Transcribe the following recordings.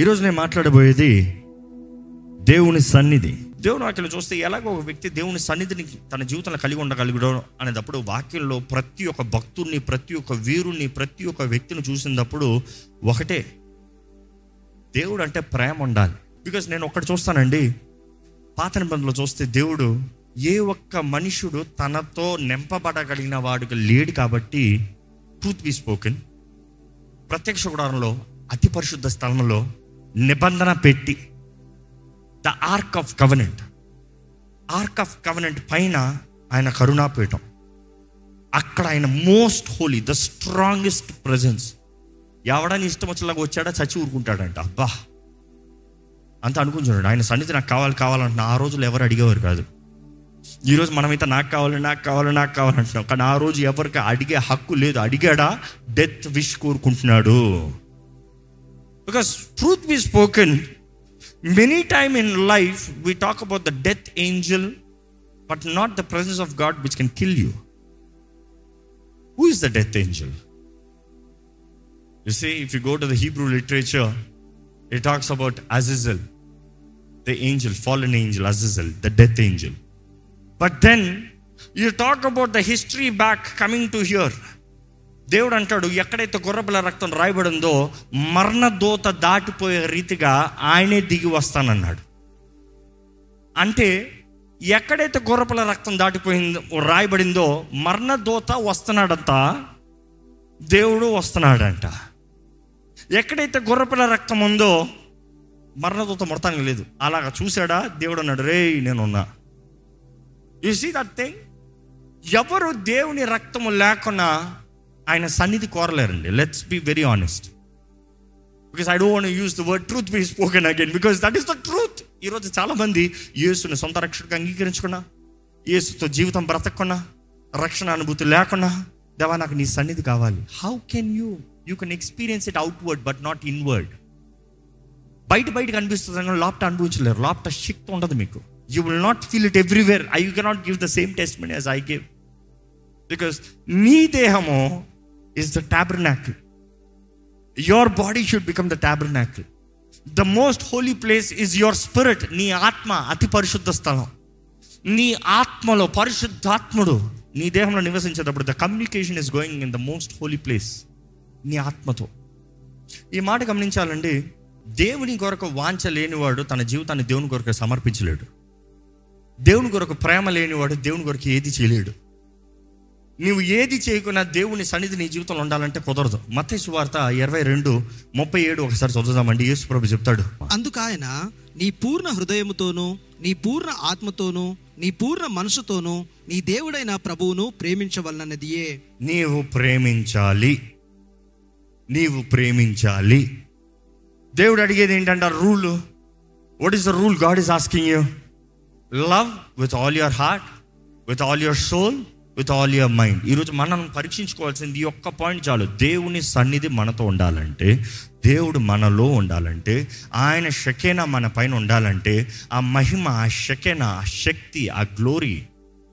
ఈరోజు నేను మాట్లాడబోయేది దేవుని సన్నిధి. దేవుని వాక్యం చూస్తే ఎలాగో ఒక వ్యక్తి దేవుని సన్నిధిని తన జీవితంలో కలిగి ఉండగలుగుతాడు అనేటప్పుడు వాక్యంలో ప్రతి ఒక్క భక్తుడిని ప్రతి ఒక్క వీరుణ్ణి ప్రతి ఒక్క వ్యక్తిని చూసినప్పుడు ఒకటే దేవుడు అంటే ప్రేమ ఉండాలి. బికాస్ నేను ఒక్కటి చూస్తానండి పాత నిబంధనలో చూస్తే దేవుడు ఏ ఒక్క మనుషుడు తనతో నింపబడగలిగిన వాడుగా లేడు కాబట్టి ట్రూత్ బీ స్పోకెన్ ప్రత్యక్ష గుడారంలో అతి పరిశుద్ధ స్థలంలో నిబంధన పెట్టి the ark of covenant ark of covenant పైన ఆయన కరుణాపీఠం. అక్కడ ఆయన most holy the strongest presence ఎవడని ఇష్టం వచ్చేలాగా వచ్చాడా? చచ్చి ఊరుకుంటాడంట. అబ్బా! అంత అనుకుంటున్నాడు ఆయన సన్నిధి నాకు కావాలి కావాలంటున్నా ఆ రోజులు ఎవరు అడిగేవారు కాదు. ఈరోజు మనమైతే నాకు కావాలి నాకు కావాలి నాకు కావాలంటున్నాం. కానీ ఆ రోజు ఎవరికి అడిగే హక్కు లేదు. అడిగాడా? డెత్ విష్ కోరుకుంటున్నాడు. Because truth be spoken, many time in life we talk about the death angel, but not the presence of God which can kill you. Who is the death angel? You see, if you go to the Hebrew literature, it talks about Azazel, the angel, fallen angel, Azazel, the death angel. But then you talk about the history back coming to here. దేవుడు అంటాడు ఎక్కడైతే గుర్రపిల్ల రక్తం రాయబడిందో మరణదూత దాటిపోయే రీతిగా ఆయనే దిగి వస్తానన్నాడు. అంటే ఎక్కడైతే గుర్రపిల్ల రక్తం దాటిపోయిందో రాయబడిందో మరణదూత వస్తున్నాడంట దేవుడు వస్తున్నాడంట. ఎక్కడైతే గుర్రపిల్ల రక్తం ఉందో మరణదూత మొత్తానికి లేదు. అలాగా చూశాడా? దేవుడు అన్నాడు రే నేనున్నా. యు సీ దట్ థింగ్ ఎవరు దేవుని రక్తము లేకున్నా ఆయన సన్నిధి కోరలేరండి. Let's be very honest because I don't use the word truth be spoken again because that is the truth ఈరోజు చాలా మంది యేసుని సొంత రక్షణకు అంగీకరించుకున్నా యేసుతో జీవితం బ్రతకున్నా రక్షణ అనుభూతి లేకున్నా దేవా నాకు నీ సన్నిధి కావాలి. How can you you can experience it outward but not inward బయట బయటకు అనిపిస్తుంది కానీ లోపట అనుభవించలేరు. లోపట శక్తి ఉండదు మీకు. You will not feel it everywhere I you cannot give the same test men as I give because నీ దేహము is the tabernacle your body should become the tabernacle the most holy place is your spirit నీ ఆత్మ అతి పరిశుద్ధ స్థలం. నీ ఆత్మలో పరిశుద్ధాత్ముడు నీ దేహంలో నివసించేటప్పుడు the communication is going in the most holy place నీ ఆత్మతో. ఈ మాట గమనించాలండి దేవుని కొరకు వాంఛ లేనివాడు తన జీవితాన్ని దేవుని కొరకు సమర్పించలేడు. దేవుని కొరకు ప్రేమ లేనివాడు దేవుని కొరకు ఏది చేయలేడు. నీవు ఏది చేయకున్నా దేవుని సన్నిధి నీ జీవితంలో ఉండాలంటే కుదరదు. మత సువార్త ఇరవై రెండు ముప్పై ఏడు ఒకసారి చదువుదామండి. యేసు ప్రభు చెప్తాడు అందుకాయన నీ పూర్ణ హృదయముతోనూ నీ పూర్ణ ఆత్మతోనూ నీ పూర్ణ మనసుతోనూ నీ దేవుడైన ప్రభువును ప్రేమించవలనదియే నీవు ప్రేమించాలి. నీవు ప్రేమించాలి. దేవుడు అడిగేది ఏంటంటే rule. What is the rule God is asking you love with all your heart with all your soul with all your mind ఈరోజు మనం పరీక్షించుకోవాల్సింది ఈ ఒక్క పాయింట్ చాలు. దేవుని సన్నిధి మనతో ఉండాలంటే దేవుడు మనలో ఉండాలంటే ఆయన షకేన మన పైన ఉండాలంటే ఆ మహిమ ఆ షకేన ఆ శక్తి ఆ గ్లోరీ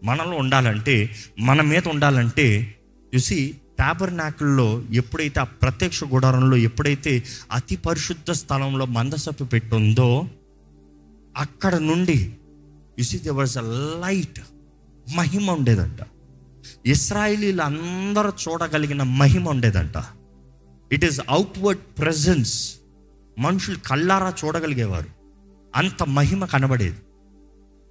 మనలో ఉండాలంటే మన మీద ఉండాలంటే చూసి ట్యాబర్నాకుల్లో ఎప్పుడైతే ఆ ప్రత్యక్ష గుడారంలో ఎప్పుడైతే అతి పరిశుద్ధ స్థలంలో మందసపు పెట్టుందో అక్కడ నుండి you see they a light మహిమ ఉండేదంట. ఇస్రాయిలీలు అందరూ చూడగలిగిన మహిమ ఉండేదంట. ఇట్ ఈస్ అవుట్వర్డ్ ప్రెజెన్స్ మనుషులు కళ్ళారా చూడగలిగేవారు. అంత మహిమ కనబడేది.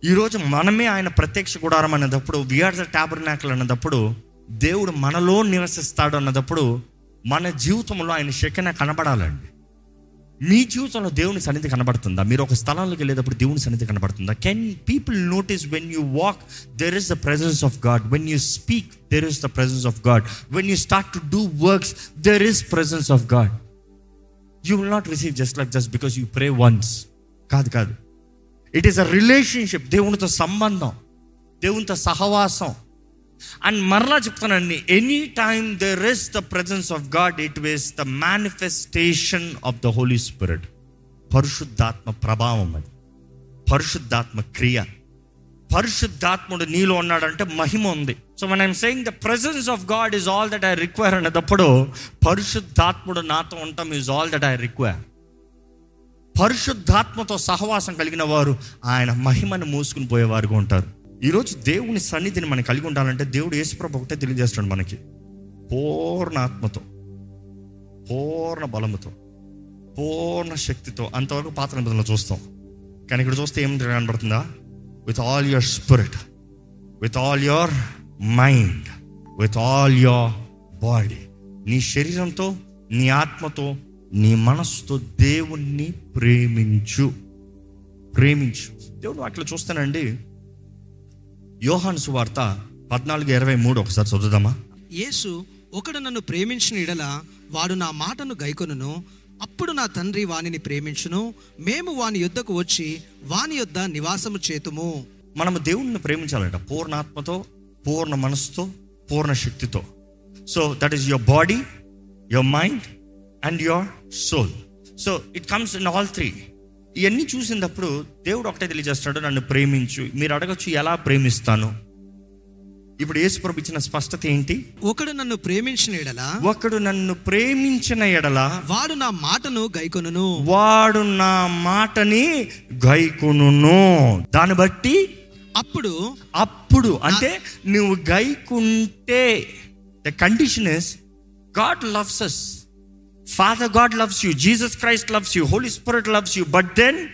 ఈరోజు మనమే ఆయన ప్రత్యక్ష గుడారం అనేటప్పుడు విఆర్ ద ట్యాబర్నాకల్ అన్నదప్పుడు దేవుడు మనలో నివసిస్తాడు అన్నదప్పుడు మన జీవితంలో ఆయన శకన కనబడాలండి. మీ జీవితంలో దేవుని సన్నిధి కనబడుతుందా? మీరు ఒక స్థలానికి వెళ్ళేటప్పుడు దేవుని సన్నిధి కనబడుతుందా? Can people notice when you walk there is the presence of God when you speak there is the presence of God when you start to do works there is presence of God you will not receive just like just because you pray once కాదు కాదు. It is a relationship దేవునితో సంబంధం. దేవునితో సహవాసం. And మరలా చెప్తానండి any time there is the presence of God it was the manifestation of the Holy Spirit పరిశుద్ధాత్మ ప్రభావం అది. పరిశుద్ధాత్మ క్రియ. పరిశుద్ధాత్ముడు నీలో ఉన్నాడంటే మహిమ ఉంది. సో మన I'm saying the presence of God is all that I require అనేటప్పుడు పరిశుద్ధాత్ముడు నాతో ఉండటం is all that I require పరిశుద్ధాత్మతో సహవాసం కలిగిన వారు ఆయన మహిమను మూసుకుని పోయేవారుగా ఉంటారు. ఈరోజు దేవుని సన్నిధిని మనం కలిగి ఉండాలంటే దేవుడు యేసుప్రభు ఒకటే తెలియజేస్తాడు మనకి. పూర్ణ ఆత్మతో పూర్ణ బలముతో పూర్ణ శక్తితో అంతవరకు పాత్ర నిబంధనలు చూస్తాం. కానీ ఇక్కడ చూస్తే ఏం కనబడుతుందా? With all your spirit with all your mind with all your body నీ శరీరంతో నీ ఆత్మతో నీ మనస్సుతో దేవుణ్ణి ప్రేమించు. ప్రేమించు. దేవుడు అట్లా చూస్తానండి. యోహాను సువార్త పద్నాలుగు ఇరవై మూడు ఒకసారి చదువుదామా? యేసు ఒకడు నన్ను ప్రేమించిన ఎడల వాడు నా మాటను గైకొనును అప్పుడు నా తండ్రి వానిని ప్రేమించును మేము వాని యొద్దకు వచ్చి వాని యొద్ద నివాసము చేతుము. మనము దేవుణ్ణి ప్రేమించాలంట పూర్ణ ఆత్మతో పూర్ణ మనసుతో పూర్ణ శక్తితో. So that is your body your mind and your soul so it comes in all three ఇవన్నీ చూసినప్పుడు దేవుడు ఒకటే తెలియజేస్తాడు నన్ను ప్రేమించు. మీరు అడగచ్చు ఎలా ప్రేమిస్తాను? ఇప్పుడు యేసుప్రభు ఇచ్చిన స్పష్టత ఏంటి? ఒకడు నన్ను ప్రేమించిన ఎడల ఒకడు నన్ను ప్రేమించిన ఎడల వాడు నా మాటను గైకొనును. వాడు నా మాటని గైకొనును. దాన్ని బట్టి అప్పుడు అప్పుడు అంటే నువ్వు గైకుంటే the condition is God loves us father God loves you Jesus Christ loves you Holy Spirit loves you but then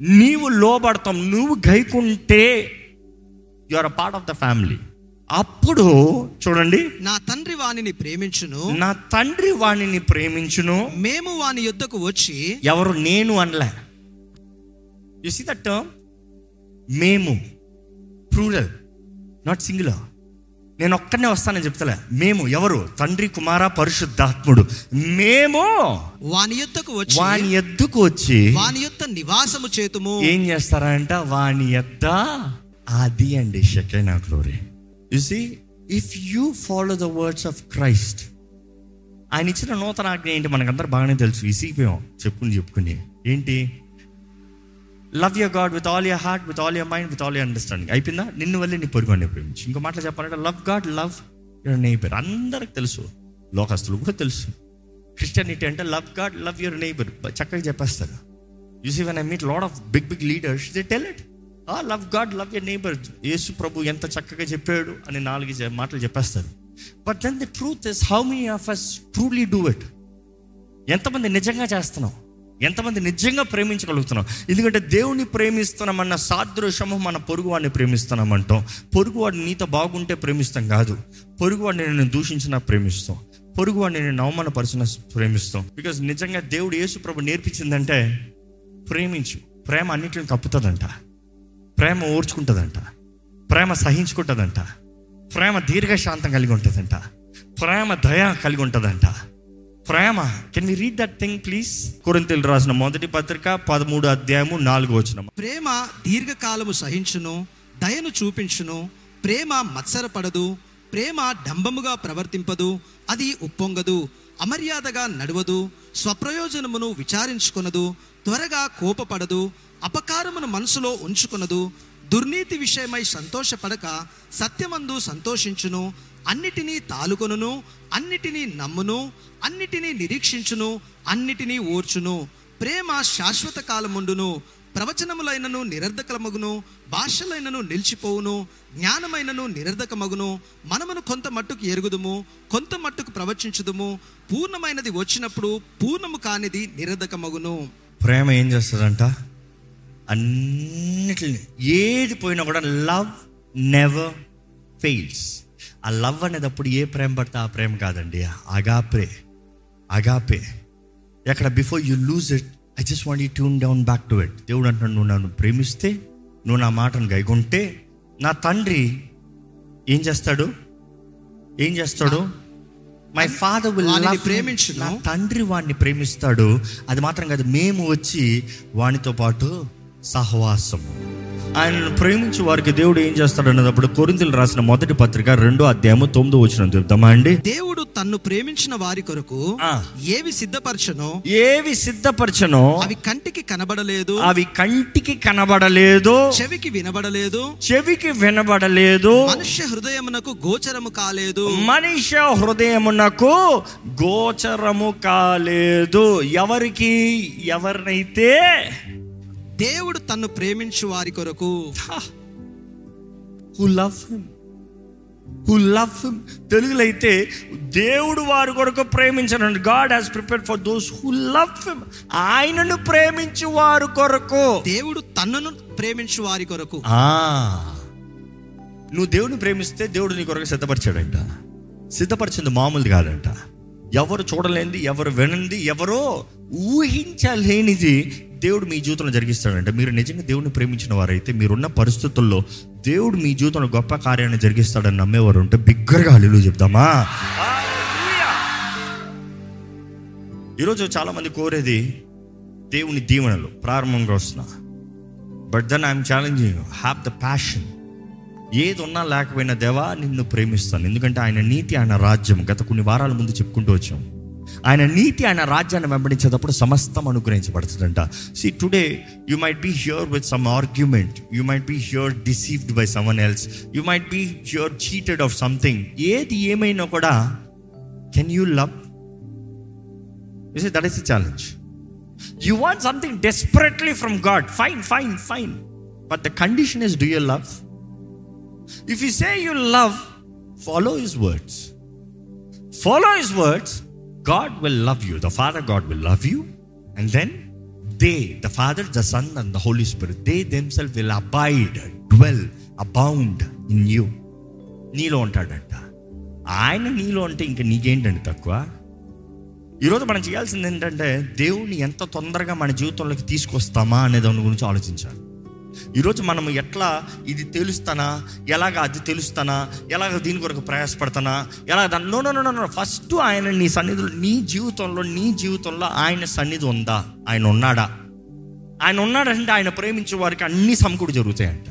నీవు లోబడతాం నువ్వు గైకుంటే you are a part of the family అప్పుడు చూడండి. నా తండ్రి వానిని ప్రేమించును. నా తండ్రి వాణిని ప్రేమించును. మేము వాని యొద్దకు వచ్చి ఎవరు నేను అనలే. యు సీ దట్ టర్మ్ మేము ప్లూరల్ నాట్ సింగులర్ నేను ఒక్కనే వస్తానని చెప్తలే. మేము ఎవరు? తండ్రి కుమార పరిశుద్ధాత్ముడు. మేము వాని యొద్దకు వచ్చి వాని ఎద్దుకు వచ్చి వాని యొక్క నివాసము చేతుము. ఏం చేస్తారంట? వాని ఎద్ద అది అండి Shekinah glory you see if you follow the words of Christ ఆయన ఇచ్చిన నూతన ఆజ్ఞ ఏంటి? మనకందరూ బాగానే తెలుసు. ఇసిగిపోయాం చెప్పుకుని చెప్పుకుని. ఏంటి? Love your God with all your heart with all your mind with all your understanding అయిపోయిందా? నిన్ను వల్లే నీ పొరుగుని ప్రేమించి. ఇంకో మాటలు చెప్పాలంటే love God love your neighbour అందరికి తెలుసు. లోకస్తులు కూడా తెలుసు. క్రిస్టియానిటీ అంటే love God love your neighbour చక్కగా చెప్పేస్తారు. You see when I meet lot of big big leaders they tell it ఆ love God love your neighbour యేసు ప్రభు ఎంత చక్కగా చెప్పాడు అని నాలుగు మాటలు చెప్పేస్తారు. But then the truth is how many of us truly do it ఎంతమంది నిజంగా చేస్తున్నాం? ఎంతమంది నిజంగా ప్రేమించగలుగుతున్నాం? ఎందుకంటే దేవుని ప్రేమిస్తున్నామన్న సాదృశ్యము మన పొరుగువాడిని ప్రేమిస్తున్నామంటాం. పొరుగువాడిని నీతో బాగుంటే ప్రేమిస్తాం కాదు. పొరుగువాడిని నేను దూషించినా ప్రేమిస్తాం. పొరుగువాడిని నేను అవమానపరిచిన ప్రేమిస్తాం. బికాజ్ నిజంగా దేవుడు యేసు ప్రభు నేర్పించిందంటే ప్రేమించు. ప్రేమ అన్నిటిని కప్పుతుందంట. ప్రేమ ఓర్చుకుంటుందంట ప్రేమ సహించుకుంటుందంట. ప్రేమ దీర్ఘశాంతం కలిగి ఉంటుందంట. ప్రేమ దయ కలిగి ఉంటుందంట. ప్రేమ. Can we read that thing please కొరింతలు రాసిన మొదటి పత్రిక పదమూడు అధ్యాయము నాలుగు వచ్చిన ప్రేమ దీర్ఘకాలము సహించును దయను చూపించును ప్రేమ మత్సరపడదు ప్రేమ డంబముగా ప్రవర్తింపదు అది ఉప్పొంగదు అమర్యాదగా నడవదు స్వప్రయోజనమును విచారించుకొనదు త్వరగా కోపపడదు అపకారమును మనసులో ఉంచుకొనదు దుర్నీతి విషయమై సంతోషపడక సత్యమందు సంతోషించును అన్నిటినీ తాలుకొనును అన్నిటినీ నమ్మును అన్నిటినీ నిరీక్షించును అన్నిటినీ ఓర్చును. ప్రేమ శాశ్వత కాలముండును ప్రవచనములైనను నిరర్ధకమగును భాషలైనను నిలిచిపోవును జ్ఞానమైనను నిరర్ధకమగును. మనమును కొంత మట్టుకు ఎరుగుదుము కొంత మట్టుకు ప్రవచించుదుము. పూర్ణమైనది వచ్చినప్పుడు పూర్ణము కానిది నిరర్ధకమగును. ప్రేమ ఏం చేస్తుందంట? అన్నిటిని ఏది పోయినా కూడా లవ్ నెవర్ ఫెయిల్స్. ఆ లవ్ అనేటప్పుడు ఏ ప్రేమ పడితే ఆ ప్రేమ కాదండి. అగాపే అగాపే ఎక్కడ before you lose it I just want you tune down back to it. దేవుడు అంటున్నాడు నువ్వు నన్ను ప్రేమిస్తే నువ్వు నా మాటను గైకుంటే నా తండ్రి ఏం చేస్తాడు? ఏం చేస్తాడు? మై ఫాదర్ విల్ ప్రేమించు. నా తండ్రి వాడిని ప్రేమిస్తాడు. అది మాత్రం కాదు మేము వచ్చి వానితో పాటు సహవాసము. ఆయనను ప్రేమించి వారికి దేవుడు ఏం చేస్తాడు అన్నప్పుడు కొరింతలు రాసిన మొదటి పత్రిక రెండో అధ్యాయము తొమ్మిదో వచ్చిన చెప్తామా అండి? దేవుడు తన్ను ప్రేమించిన వారి కొరకు. ఏవి సిద్ధపరచనో ఏవి సిద్ధపరచనో అవి కంటికి కనబడలేదు. అవి కంటికి కనబడలేదు. చెవికి వినబడలేదు. చెవికి వినబడలేదు. మనుష్య హృదయమునకు గోచరము కాలేదు. మనిషి హృదయమునకు గోచరము కాలేదు. ఎవరికి? ఎవరినైతే దేవుడు తన్ను ప్రేమించు వారి కొరకు who. Love him who love him తెలుగులో అయితే దేవుడు వారి కొరకు ప్రేమించనండి. God has prepared for those who love him ఆయనను ప్రేమించు వారి కొరకు. దేవుడు తన్నును ప్రేమించు వారి కొరకు. ఆ. నువ్వు దేవుడిని ప్రేమిస్తే దేవుడు నీ కొరకు సిద్ధపరిచాడంట. సిద్ధపరిచింది మామూలుది కాదంట. ఎవరు చూడలేనిది ఎవరు వినంది ఎవరో ఊహించలేనిది దేవుడు మీ జీవితంలో జరిగిస్తాడంటే మీరు నిజంగా దేవుడిని ప్రేమించిన వారైతే మీరున్న పరిస్థితుల్లో దేవుడు మీ జీవితంలో గొప్ప కార్యాన్ని జరిగిస్తాడని నమ్మేవారు ఉంటే బిగ్గరగా అల్లు చెప్దామా? ఈరోజు చాలామంది కోరేది దేవుని దీవెనలు ప్రారంభంగా వస్తున్నా. But then I'm challenging have the passion ఏది ఉన్నా లేకపోయినా దేవా నిన్ను ప్రేమిస్తాను. ఎందుకంటే ఆయన నీతి ఆయన రాజ్యం. గత కొన్ని వారాల ముందు చెప్పుకుంటూ వచ్చాము ఆయన నీతి ఆయన రాజ్యాన్ని వెంబడించేటప్పుడు సమస్తం అనుగ్రహించబడుతుందంట see today you might be here with some argument you might be here deceived by someone else you might be here cheated of something ఏది ఏమైనా కూడా can you love that is the challenge You want something desperately from God. Fine, fine, fine. But the condition is do you love? If you say you love, follow His words. Follow His words, God will love you the father God will love you and then they the father the son and the Holy Spirit they themselves will abide dwell abound in you నీలో ఉంటాడంట. ఆయన నీలో అంటే ఇంకా నీకేంటండి తక్కువ? ఈరోజు మనం చేయాల్సింది ఏంటంటే దేవుణ్ణి ఎంత తొందరగా మన జీవితంలోకి తీసుకొస్తామా అనే దాని గురించి ఆలోచించాలి. ఈరోజు మనం ఎట్లా ఇది తెలుస్తానా? ఎలాగ అది తెలుస్తానా? ఎలాగ దీని కొరకు ప్రయాసపడతానా? ఎలా no no no no first ఆయన నీ సన్నిధిలో నీ జీవితంలో నీ జీవితంలో ఆయన సన్నిధి ఉందా? ఆయన ఉన్నాడా? ఆయన ఉన్నాడంటే ఆయన ప్రేమించే వారికి అన్ని సమకూడు జరుగుతాయంట.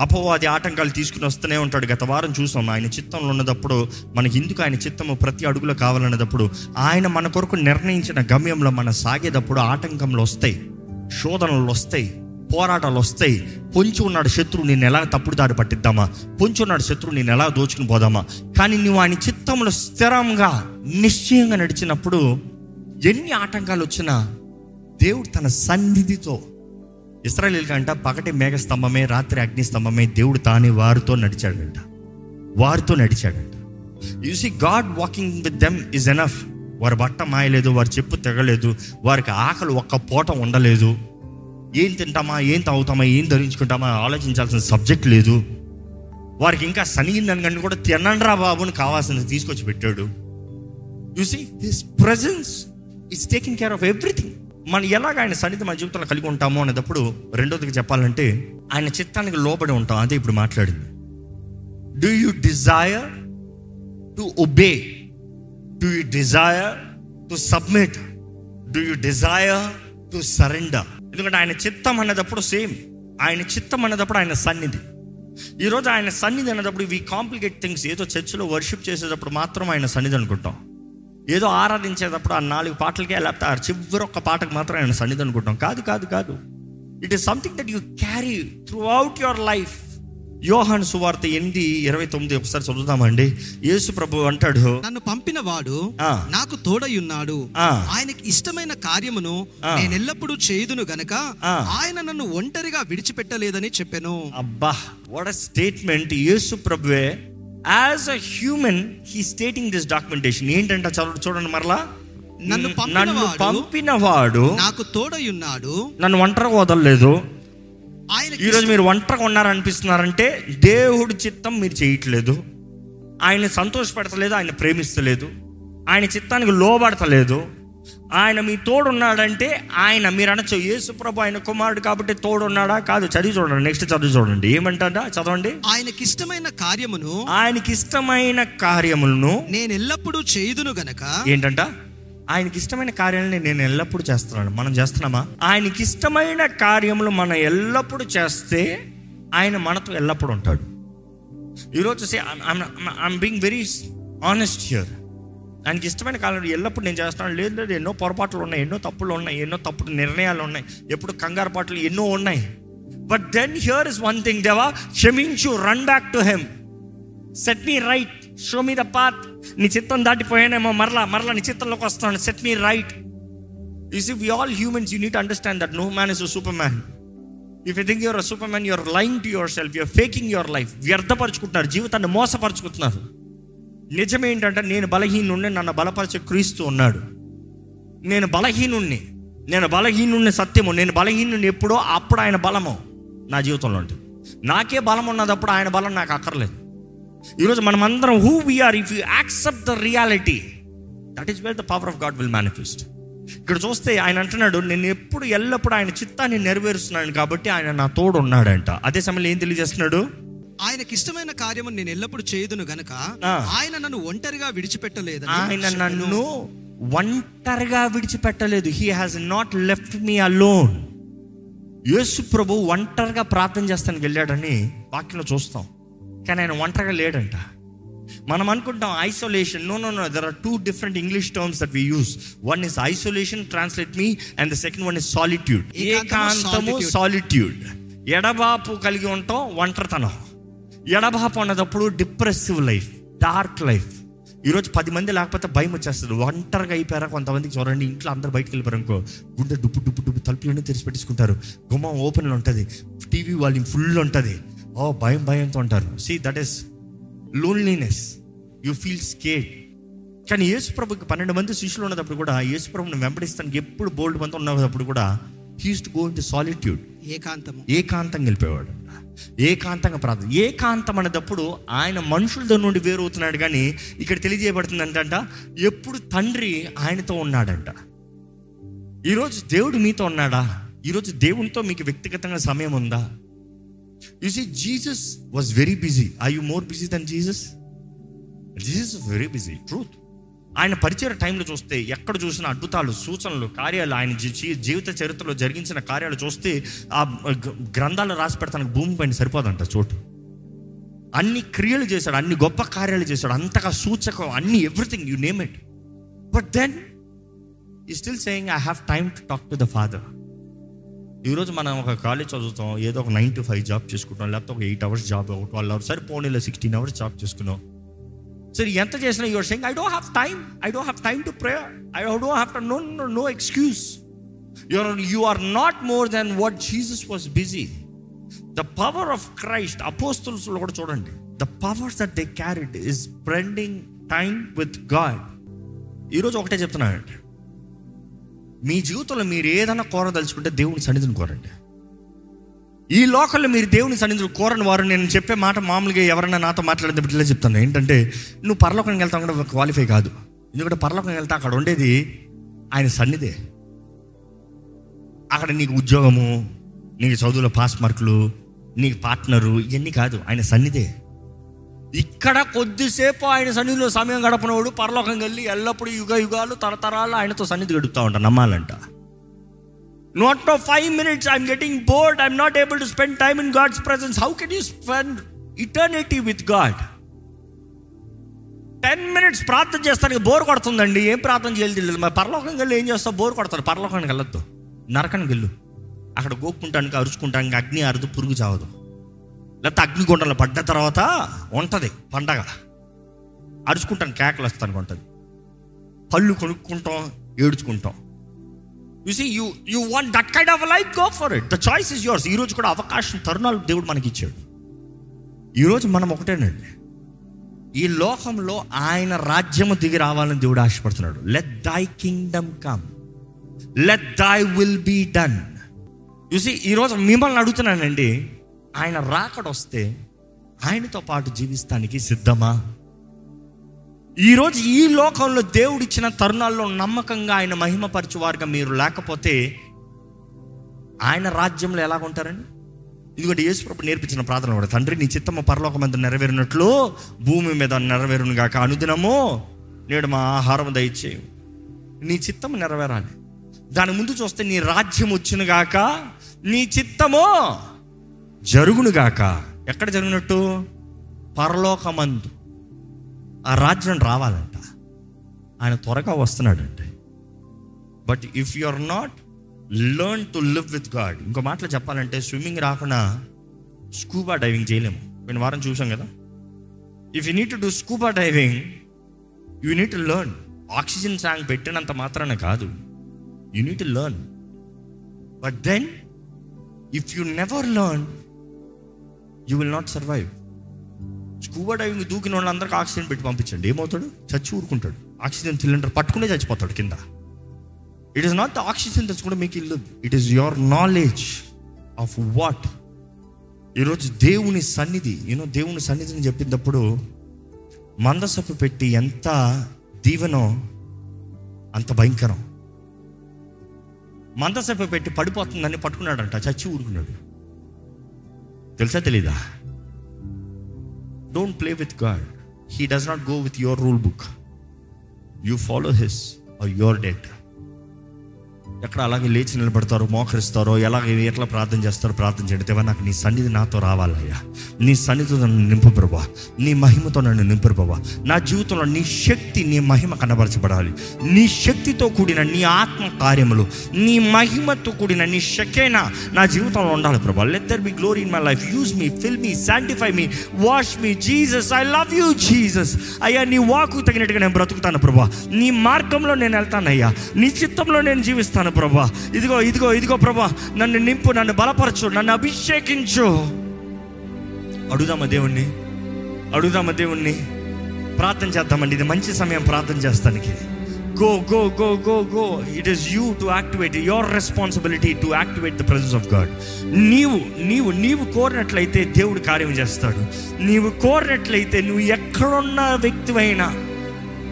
అపవాది ఆటంకాలు తీసుకుని వస్తూనే ఉంటాడు. గత వారం చూసాం ఆయన చిత్తంలో ఉన్నదప్పుడు మనకి ఎందుకు ఆయన చిత్తము ప్రతి అడుగులో కావాలన్నదప్పుడు ఆయన మన కొరకు నిర్ణయించిన గమ్యంలో మనం సాగేటప్పుడు ఆటంకంలో వస్తాయి. శోధనలు వస్తాయి. పోరాటాలు వస్తాయి. పొంచి ఉన్నాడు శత్రువు నేను ఎలా తప్పుడు దారి పట్టిద్దామా? పొంచి ఉన్నాడు శత్రువు నేను ఎలా దోచుకుని పోదామా? కానీ నువ్వు ఆయన చిత్తంలో స్థిరంగా నిశ్చయంగా నడిచినప్పుడు ఎన్ని ఆటంకాలు వచ్చినా దేవుడు తన సన్నిధితో ఇస్రాయలీలకి అంట పగటి మేఘస్తంభమే రాత్రి అగ్ని స్తంభమే దేవుడు తానే వారితో నడిచాడంట. వారితో నడిచాడంట. You see God walking with them is enough వారి బట్ట మాయలేదు వారు చెప్పు తెగలేదు వారికి ఆకలి ఒక్క పూట ఉండలేదు. ఏం తింటామా ఏం తాగుతామా ఏం ధరించుకుంటామా ఆలోచించాల్సిన సబ్జెక్ట్ లేదు. వారికి ఇంకా సనిగిందని కానీ కూడా తినండ్రా బాబుని కావాల్సింది తీసుకొచ్చి పెట్టాడు. You see his presence is taking care of everything మనం ఎలాగ ఆయన సన్నిధి మన జీవితంలో కలిగి ఉంటామో అనేటప్పుడు రెండోదికి చెప్పాలంటే ఆయన చిత్తానికి లోబడి ఉంటాం. అదే ఇప్పుడు మాట్లాడింది. Do you desire to obey do you desire to submit do you desire to surrender ఎందుకంటే ఆయన చిత్తం అన్నదప్పుడు సేమ్. ఆయన చిత్తం అన్నదప్పుడు ఆయన సన్నిధి. ఈరోజు ఆయన సన్నిధి అన్నప్పుడు వి కాంప్లికేట్ థింగ్స్ ఏదో చర్చిలో వర్షిప్ చేసేటప్పుడు మాత్రం ఆయన సన్నిధి అనుకుంటాం. ఏదో ఆరాధించేటప్పుడు ఆ నాలుగు పాటలకే లేకపోతే ఆ చివరి ఒక్క పాటకు మాత్రం ఆయన సన్నిధి అనుకుంటాం. కాదు కాదు కాదు. It is something that you carry throughout your life Yohan సువార్త ఎనిమిది ఇరవై తొమ్మిది ఒకసారి చదువుతామండి యేసు ప్రభు అంటాడు నన్ను పంపిన వాడు. నాకు తోడయున్నాడు. ఆయనకి ఇష్టమైన కార్యమును. నేను ఎల్లప్పుడూ చేయుదును గనక. ఆయన నన్ను ఒంటరిగా విడిచిపెట్టలేదని చెప్పాను అబ్బా వాట్ స్టేట్మెంట్ యేసు ప్రభువే as a human he stating this documentation ఏంటంటే చదువు చూడండి మరలా నన్ను పంపిన వాడు నాకు తోడయున్నాడు నన్ను ఒంటరిగా వదలలేదు ఆయన ఈరోజు మీరు ఒంటరిగా ఉన్నారనిపిస్తున్నారంటే దేవుడి చిత్తం మీరు చేయట్లేదు. ఆయన సంతోషపెడతలేదు ఆయన ప్రేమిస్తలేదు. ఆయన చిత్తానికి లోబడతలేదు. ఆయన మీ తోడున్నాడంటే ఆయన మీరు అనొచ్చు యేసు ప్రభు ఆయన కుమారుడు కాబట్టి తోడున్నాడా? కాదు చదివి చూడండి నెక్స్ట్ చదివి చూడండి. ఏమంటాడా? చదవండి. ఆయనకి ఇష్టమైన కార్యమును ఆయనకి ఇష్టమైన కార్యములను నేను ఎల్లప్పుడూ చేయుదును గనక ఏంటంట? ఆయనకి ఇష్టమైన కార్యాలని నేను ఎల్లప్పుడూ చేస్తున్నాను. మనం చేస్తున్నామా? ఆయనకి ఇష్టమైన కార్యములు మనం ఎల్లప్పుడూ చేస్తే ఆయన మనతో ఎల్లప్పుడూ ఉంటాడు. ఈరోజు I'm being very honest here ఆయనకి ఇష్టమైన కార్యాలు ఎల్లప్పుడు నేను చేస్తాను లేదు లేదు ఎన్నో పొరపాట్లు ఉన్నాయి ఎన్నో తప్పులు ఉన్నాయి ఎన్నో తప్పుడు నిర్ణయాలు ఉన్నాయి ఎప్పుడు కంగారు పాటలు ఎన్నో ఉన్నాయి. But then here is one thing దేవా క్షమించు run back to him set me right show me the path నీ చిత్తం దాటిపోయానేమో మరలా మరలా నీ చిత్తంలోకి వస్తాను set me right you see we all humans you need understand that no man is a superman if you think you're superman you're lying to yourself you're faking your life వ్యర్థపరుచుకుంటున్నారు. జీవితాన్ని మోసపరుచుకుంటున్నారు. నిజమేంటంటే నేను బలహీనుణ్ణి నన్ను బలపరిచే క్రీస్తు ఉన్నాడు. నేను బలహీనుణ్ణి నేను బలహీనుణ్ణి సత్యము నేను బలహీనుణ్ణి ఎప్పుడో అప్పుడు ఆయన బలము నా జీవితంలో ఉంటుంది. నాకే బలం ఉన్నదప్పుడు ఆయన బలం నాకు అక్కర్లేదు. ఈరోజు మనం అందరం who we are if you accept the reality that is well the power of God will manifest ఇక్కడ చూస్తే ఆయన అంటున్నాడు నేను ఎప్పుడు ఎల్లప్పుడు ఆయన చిత్తాన్ని నెరవేరుస్తున్నాను కాబట్టి ఆయన నా తోడు ఉన్నాడంట అదే సమయంలో ఏం తెలియజేస్తున్నాడు? ఆయనకి ఇష్టమైన కార్యము నేను ఎల్లప్పుడు చేయుదును గనక. ఆయన నన్ను ఒంటరిగా విడిచిపెట్టలేదు ఆయన నన్ను ఒంటరిగా విడిచిపెట్టలేదు. He has not left me alone Yesu ప్రభు ఒంటరిగా ప్రార్థన చేస్తానికి వెళ్ళాడని వాక్యంలో చూస్తాం. కానీ ఆయన ఒంటరిగా లేడంట. మనం అనుకుంటాం isolation no no no there are two different English terms that we use one is isolation translate me and the second one is solitude ఏకాంతము, solitude ఎడబాపు కలిగి ఉంటాం ఒంటరితనం. ఎడబాపు అన్నదప్పుడు డిప్రెసివ్ లైఫ్ డార్క్ లైఫ్ ఈరోజు పది మంది లేకపోతే భయం వచ్చేస్తుంది. ఒంటరిగా అయిపోయారా కొంతమందికి? చూడండి ఇంట్లో అందరు బయటకు వెళ్ళిపోయారు అనుకో. గుండె డుప్పు డుప్పు డుప్పు తలుపులన్నీ తెరిచి పెట్టేసుకుంటారు గుమ్మం ఓపెన్లో ఉంటుంది. టీవీ వాల్యూమ్ ఫుల్ ఉంటుంది. ఓ భయం భయంతో ఉంటారు see that is loneliness you feel scared కానీ యేసుప్రభుకి పన్నెండు మంది శిష్యులు ఉన్నప్పుడు కూడా యేసుప్రభుని వెంబడిస్తానికి ఎప్పుడు బోల్డ్ మంది ఉన్నప్పుడు కూడా he's to go into solitude ఏకాంతము. ఏకాంతంగా వెళ్ళిపోయేవాడు. ఏకాంతంగా ప్రార్థన. ఏకాంతం అనేటప్పుడు ఆయన మనుషుల నుండి వేరవుతున్నాడు కానీ ఇక్కడ తెలియజేయబడుతుంది అంటంట ఎప్పుడు తండ్రి ఆయనతో ఉన్నాడంట. ఈరోజు దేవుడు మీతో ఉన్నాడా? ఈరోజు దేవునితో మీకు వ్యక్తిగతంగా సమయం ఉందా? You see Jesus was very busy I you more busy than Jesus Jesus very busy truth ఆయన పరిచయ టైంలో చూస్తే ఎక్కడ చూసిన అద్భుతాలు సూచనలు కార్యాలు ఆయన జీ- జీవిత చరిత్రలో జరిగించిన కార్యాలు చూస్తే ఆ గ్రంథాలు రాసి పెడతానికి భూమి పైన సరిపోదంట చోటు. అన్ని క్రియలు చేశాడు అన్ని గొప్ప కార్యాలు చేశాడు అంతగా సూచకం అన్ని everything you name it. But then he still saying I have time to talk to the father ఈరోజు మనం ఒక కాలేజ్ చదువుతాం ఏదో ఒక నైన్ టు ఫైవ్ జాబ్ చేసుకుంటాం లేకపోతే ఒక ఎయిట్ అవర్స్ జాబ్ ఒక ట్వెల్వ్ అవర్స్ సరే పోనీలో సిక్స్టీన్ అవర్స్ జాబ్ చేసుకున్నాం. సరే ఎంత చేసినా you're saying I don't have time I don't have time to prayer I don't have to no no no excuse your you are not more than what Jesus was busy the power of Christ అపోస్తుల్స్లో కూడా చూడండి. The power that they carried is spending time with God ఈరోజు ఒకటే చెప్తున్నానండి. మీ జీవితంలో మీరు ఏదైనా కోరదలుచుకుంటే దేవుని సన్నిధిని కోరండి. ఈ లోకల్లో మీరు దేవుని సన్నిధిని కోరని వారు నేను చెప్పే మాట మామూలుగా ఎవరైనా నాతో మాట్లాడితే బిడ్డలే చెప్తాను. ఏంటంటే నువ్వు పరలోకానికి వెళ్తావు కూడా క్వాలిఫై కాదు. ఎందుకంటే పరలోకం వెళ్తా అక్కడ ఉండేది ఆయన సన్నిధే. అక్కడ నీకు ఉద్యోగము నీకు చదువులో పాస్ మార్కులు నీకు పార్ట్నరు ఇవన్నీ కాదు ఆయన సన్నిధే. ఇక్కడ కొద్దిసేపు ఆయన సన్నిధిలో సమయం గడపనవాడు పరలోకం వెళ్ళి ఎల్లప్పుడూ యుగ యుగాలు తరతరాలు ఆయనతో సన్నిధి గడుపుతా ఉంటా నమ్మాలంట. Not no five minutes I'm getting bored I'm not able to spend time in God's presence how can you spend eternity with God ten minutes ప్రార్థన చేస్తానికి బోర్ కొడుతుందండి. ఏం ప్రార్థన చేయాలి తెలియదు. మరి పరలోకంకి వెళ్ళి ఏం చేస్తావు? బోర్ కొడతారు. పరలోకానికి వెళ్ళొద్దు. నరకానికి వెళ్ళు అక్కడ గోక్కుంటానికి అరుచుకుంటానికి అగ్ని అరుదు పురుగు చావదు. లేకపోతే అగ్నిగుండంలో పడ్డ తర్వాత ఉంటుంది పండగ. అరుచుకుంటాను కేకలు వస్తాను ఉంటుంది పళ్ళు కొనుక్కుంటాం ఏడుచుకుంటాం. You see you you want that kind of life go for it the choice is yours ఈరోజు కూడా అవకాశం తరుణాలు దేవుడు మనకి ఇచ్చాడు ఈరోజు మనం ఒకటేనండి. ఈ లోకంలో ఆయన రాజ్యము దిగి రావాలని దేవుడు ఆశపడుతున్నాడు. Let thy kingdom come let thy will be done you see ఈరోజు మిమ్మల్ని అడుగుతున్నానండి. ఆయన రాకడొస్తే ఆయనతో పాటు జీవిస్తానికి సిద్ధమా? ఈరోజు ఈ లోకంలో దేవుడిచ్చిన తరుణాల్లో నమ్మకంగా ఆయన మహిమపరచువారుగా మీరు లేకపోతే ఆయన రాజ్యంలో ఎలా ఉంటారండి ఇదిగోటి యేసుప్రభు నేర్పించిన ప్రార్థన కూడా. తండ్రి నీ చిత్తము పరలోకమందు మీద నెరవేరినట్లు భూమి మీద నెరవేరును గాక అనుదినము నేడు మా ఆహారం దయచేయు. నీ చిత్తం నెరవేరాలి. దాని ముందు చూస్తే నీ రాజ్యం వచ్చును గాక నీ చిత్తమో జరుగును గాక. ఎక్కడ జరిగినట్టు? పరలోకమందు. ఆ రాజ్యం రావాలంట. ఆయన త్వరగా వస్తున్నాడంటే. But if you are not learn to live with God ఇంకో మాటలు చెప్పాలంటే స్విమ్మింగ్ రాకుండా స్కూబా డైవింగ్ చేయలేము. నేను వారం చూసాం కదా? If you need to do scuba diving you need to learn oxygen tank పెట్టినంత మాత్రాన కాదు. You need to learn but then if you never learn you will not survive scuba diving దూకిన వాళ్ళందరికీ oxygen పెట్టి పంపించండి. ఏమవుతాడు? చచ్చి ఊరుకుంటాడు. ఆక్సిజన్ సిలిండర్ పట్టుకునే చచ్చిపోతాడు కింద. It is not the oxygen that's కూడా మీకు ఇల్లు it is your knowledge of what ఈరోజు దేవుని సన్నిధి యూనో దేవుని సన్నిధిని చెప్పినప్పుడు మందసపు పెట్టి ఎంత దీవెనో అంత భయంకరం. మందసపు పెట్టి పడిపోతుందని పట్టుకున్నాడంట చచ్చి ఊరుకున్నాడు. తెలుసా తెలీదా don't play with God he does not go with your rule book you follow his or you're dead ఎక్కడ అలాగే లేచి నిలబడతారో మోకరిస్తారో ఎలాగ ఎట్లా ప్రార్థన చేస్తారో ప్రార్థన చేయండి. దేవా నాకు నీ సన్నిధి నాతో రావాలయ్యా. నీ సన్నిధితో నన్ను నింపు ప్రభా నీ మహిమతో నన్ను నింపు ప్రభా నా జీవితంలో నీ శక్తి నీ మహిమ కనబరచబడాలి. నీ శక్తితో కూడిన నీ ఆత్మ కార్యములు నీ మహిమతో కూడిన నీ శకేనా నా జీవితంలో ఉండాలి ప్రభా let there be glory in my life use me fill me sanctify me wash me Jesus I love you Jesus అయ్యా నీ వాకు తగినట్టుగా నేను బ్రతుకుతాను ప్రభా నీ మార్గంలో నేను వెళ్తాను అయ్యా నీ చిత్తంలో నేను జీవిస్తాను ప్రభా. ఇదిగో ఇదిగో ఇదిగో ప్రభా. నన్ను నింపు నన్ను బలపరచు నన్ను అభిషేకించు. అడుగుదామా దేవుణ్ణి? అడుగుదామా దేవుణ్ణి? ప్రార్థన చేద్దామండి. ఇది మంచి సమయం ప్రార్థన చేస్తానికి. Go go go go go it is you to activate your responsibility to activate the presence of God నీవు నీవు నీవు కోరినట్లయితే దేవుడు కార్యం చేస్తాడు. నీవు కోరినట్లయితే నువ్వు ఎక్కడున్న వ్యక్తివైనా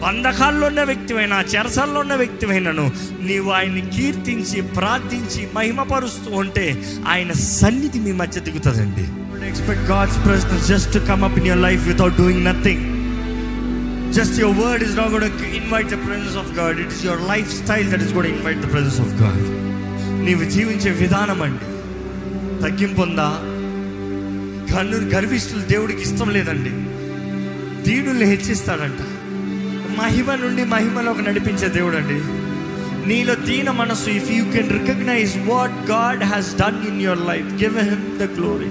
బంధకాల్లో ఉన్న వ్యక్తివైనా చెరసల్లో ఉన్న వ్యక్తివైనను నీవు ఆయన్ని కీర్తించి ప్రార్థించి మహిమపరుస్తూ ఉంటే ఆయన సన్నిధి మీ మధ్య దిగుతుందండి. Expect God's presence just to come up in your life without doing nothing just your word is not gonna invite the presence of God it is your lifestyle that is gonna invite the presence of God నీవు జీవించే విధానం అండి. తగ్గింపు ఉందా గర్విష్ఠులు దేవుడికి ఇష్టం లేదండి. దీనుల్ని హెచ్చిస్తాడంట. మహిమ నుండి మహిమలోకి నడిపించే దేవుడు అండి నీలో దీన మనసు if you can recognise what God has done in your life give him the glory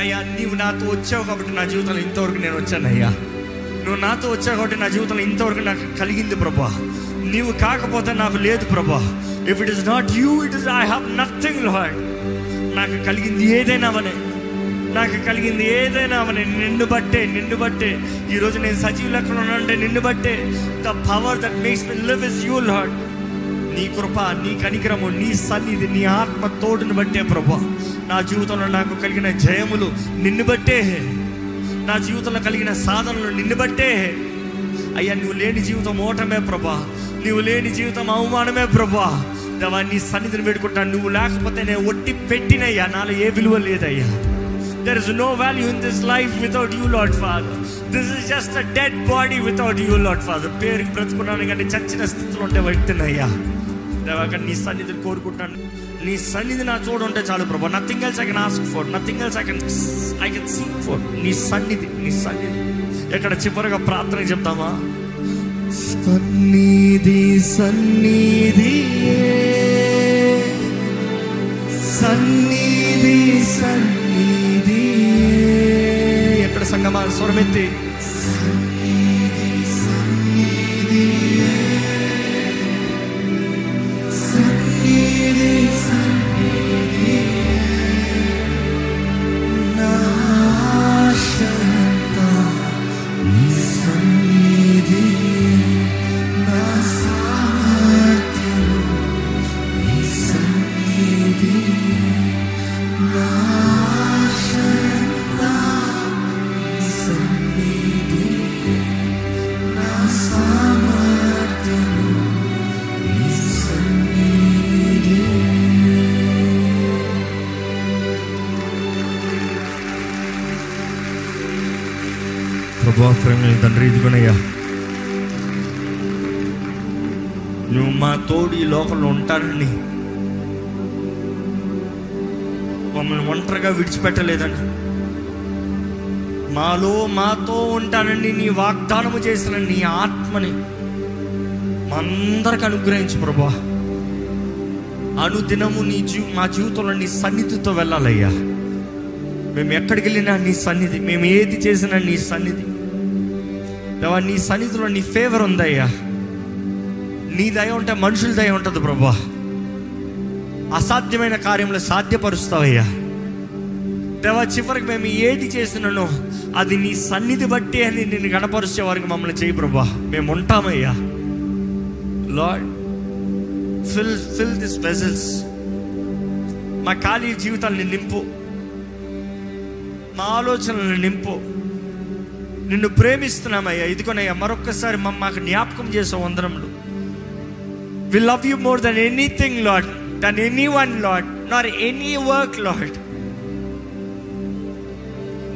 అయ్యా నీవు నాతో వచ్చావు కాబట్టి నా జీవితంలో ఇంతవరకు నేను వచ్చాను అయ్యా. నువ్వు నాతో వచ్చావు కాబట్టి నా జీవితంలో ఇంతవరకు నాకు కలిగింది ప్రభా. నీవు కాకపోతే నాకు లేదు ప్రభా. If it is not you it is I have nothing lord నాకు కలిగింది ఏదైనా అవనే నాకు కలిగింది ఏదైనా అవని నిన్ను బట్టే నిన్ను బట్టే. ఈరోజు నేను సజీవ లెక్కలు ఉన్నానంటే నిన్ను బట్టే. The power that makes me live is you lord నీ కృప నీ కనికరము నీ సన్నిధి నీ ఆత్మ తోడుని బట్టే ప్రభు. నా జీవితంలో నాకు కలిగిన జయములు నిన్ను బట్టే. నా జీవితంలో కలిగిన సాధనలు నిన్ను బట్టే. అయ్యా నువ్వు లేని జీవితం ఓటమే ప్రభా. నువ్వు లేని జీవితం అవమానమే ప్రభా. దేవా నీ సన్నిధిని పెట్టుకుంటాను నువ్వు లేకపోతే నేను ఒట్టి పెట్టినయ్యా. నాలో ఏ విలువ లేదయ్యా. There is no value in this life without you lord father this is just a dead body without you lord father పేరుకి బ్రతుకున్నాను కానీ చచ్చిన స్థితిలో ఉంటే వ్యక్తినయ్యా దేవాక నీ సన్నిధిని కోరుకుంటాను నీ సన్నిధి నా చూడు ఉంటే చాలు ప్రభా. Nothing else I can ask for nothing else I can I can seek for నీ సన్నిధి నీ సన్నిధి. ఎక్కడ చివరిగా ప్రార్థన చెప్తామా? సన్నిధి సన్నిధి సన్నిధి. ఎక్కడ సంగమా స్వరమెత్తి ప్రభా ప్రేమ తండ్రి ఇదిగోనయ్యా నువ్వు మా తోడు ఈ లోకంలో ఉంటానని మమ్మల్ని ఒంటరిగా విడిచిపెట్టలేదని మాలో మాతో ఉంటానని నీ వాగ్దానము చేసిన నీ ఆత్మని అందరికి అనుగ్రహించు ప్రభా అనుదినము నీ జీ మా జీవితంలో నీ సన్నిధితో వెళ్ళాలయ్యా మేము ఎక్కడికి వెళ్ళినా నీ సన్నిధి మేము ఏది చేసినా నీ సన్నిధి దేవా నీ సన్నిధిలో నీ ఫేవర్ ఉందయ్యా. నీ దయ ఉంటే మనుషుల దయ ఉంటుంది ప్రభా. అసాధ్యమైన కార్యంలో సాధ్యపరుస్తావయ్యా. దేవా చివరికి మేము ఏది చేసినానో అది నీ సన్నిధి బట్టి అని నేను గణపరిచే వారికి మమ్మల్ని చేయి ప్రభా. మేము ఉంటామయ్యా. Lord fill fill this vessels మా ఖాళీ జీవితాన్ని నింపు. మా ఆలోచనలను నింపు. నిన్ను ప్రేమిస్తున్నామయ్యా. ఇదిగోనయ్యా మరొక్కసారి మాకు జ్ఞాపకం చేసే వందనములు. We love you more than anything lord than anyone lord nor any work lord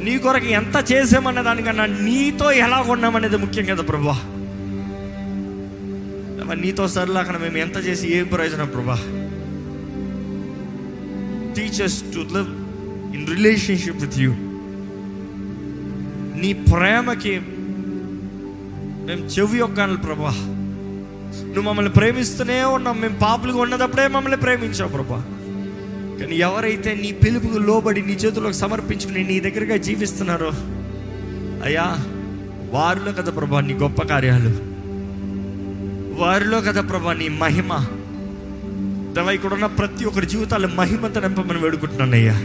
నీ కొరకు ఎంత చేసామన్న దానికన్నా నీతో ఎలా ఉన్నామనేది ముఖ్యం కదా ప్రభా. నీతో సరిలాకన మేము ఎంత చేసి ఏ ప్రయోజనం ప్రభా. Teach us to live in relationship with you నీ ప్రేమకి మేము చెవి యొక్కను ప్రభా. నువ్వు మమ్మల్ని ప్రేమిస్తూనే ఉన్నాం మేము పాపులుగా ఉన్నదప్పుడే మమ్మల్ని ప్రేమించావు ప్రభా. కానీ ఎవరైతే నీ పిలుపుకు లోబడి నీ చేతులకు సమర్పించుకుని నీ దగ్గరగా జీవిస్తున్నారో అయ్యా వారిలో కదా ప్రభా నీ గొప్ప కార్యాలు. వారిలో కదా ప్రభా నీ మహిమ. దేవా ఇక్కడ ఉన్న ప్రతి ఒక్కరి జీవితాలు మహిమతో నింపమని వేడుకుంటున్నాను అయ్యా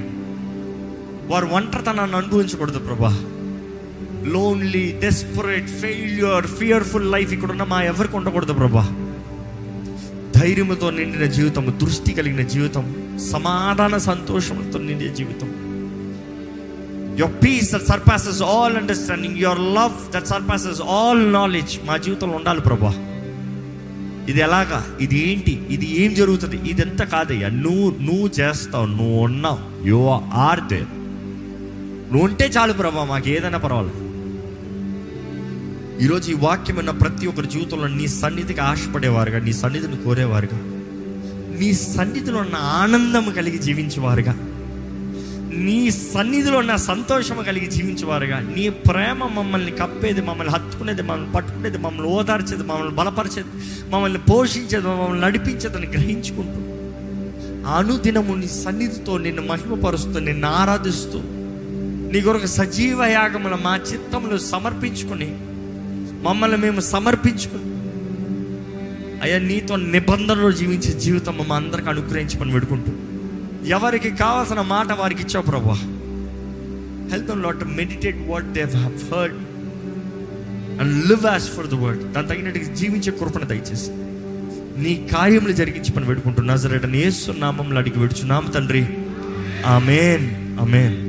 వారు ఒంటరితనాన్ని అనుభవించకూడదు ప్రభా. Lonely desperate failure fearful life ఇక్కడ ఉన్న మా ఎవరికి ఉండకూడదు ప్రభా. ధైర్యంతో నిండిన జీవితం దృష్టి కలిగిన జీవితం సమాధాన సంతోషంతో నిండిన జీవితం. Your peace that surpasses all understanding your love that surpasses all knowledge మా జీవితంలో ఉండాలి ప్రభా. ఇది ఎలాగా? ఇది ఏంటి? ఇది ఏం జరుగుతుంది? ఇదంతా కాదయ్యా. నువ్వు నువ్వు చేస్తావు నువ్వు ఉన్నావు. యు ఆర్ దేర్ నువ్వు ఉంటే చాలు ప్రభా మాకు ఏదైనా పర్వాలేదు. ఈరోజు ఈ వాక్యం ఉన్న ప్రతి ఒక్కరి జీవితంలో నీ సన్నిధికి ఆశపడేవారుగా నీ సన్నిధిని కోరేవారుగా. నీ సన్నిధిలో ఉన్న ఆనందం కలిగి జీవించేవారుగా. నీ సన్నిధిలో ఉన్న సంతోషం కలిగి జీవించేవారుగా. నీ ప్రేమ మమ్మల్ని కప్పేది మమ్మల్ని హత్తుకునేది మమ్మల్ని పట్టుకునేది మమ్మల్ని ఓదార్చేది మమ్మల్ని బలపరిచేది మమ్మల్ని పోషించేది మమ్మల్ని నడిపించేదని గ్రహించుకుంటూ అనుదినము నీ సన్నిధితో నిన్ను మహిమపరుస్తూ నిన్ను ఆరాధిస్తూ నీ కొరకు సజీవ యాగముల మా చిత్తములు సమర్పించుకుని మమ్మల్ని మేము సమర్పించుకుని అయ్యా నీతో నిబంధనలు జీవించే జీవితం మమ్మ అందరికి అనుగ్రహించమని పెడుకుంటూ ఎవరికి కావాల్సిన మాట వారికి ఇచ్చావు ప్రభా. Help lord meditate what they heard and live as for the word దాని తగినట్టుగా జీవించే కృపణ దయచేసి. నీ కార్యములు జరిగించి పని పెట్టుకుంటున్నా సరే యేసు నామంలో అడిగి విడుచున్నాము తండ్రి. ఆమెన్. ఆమెన్.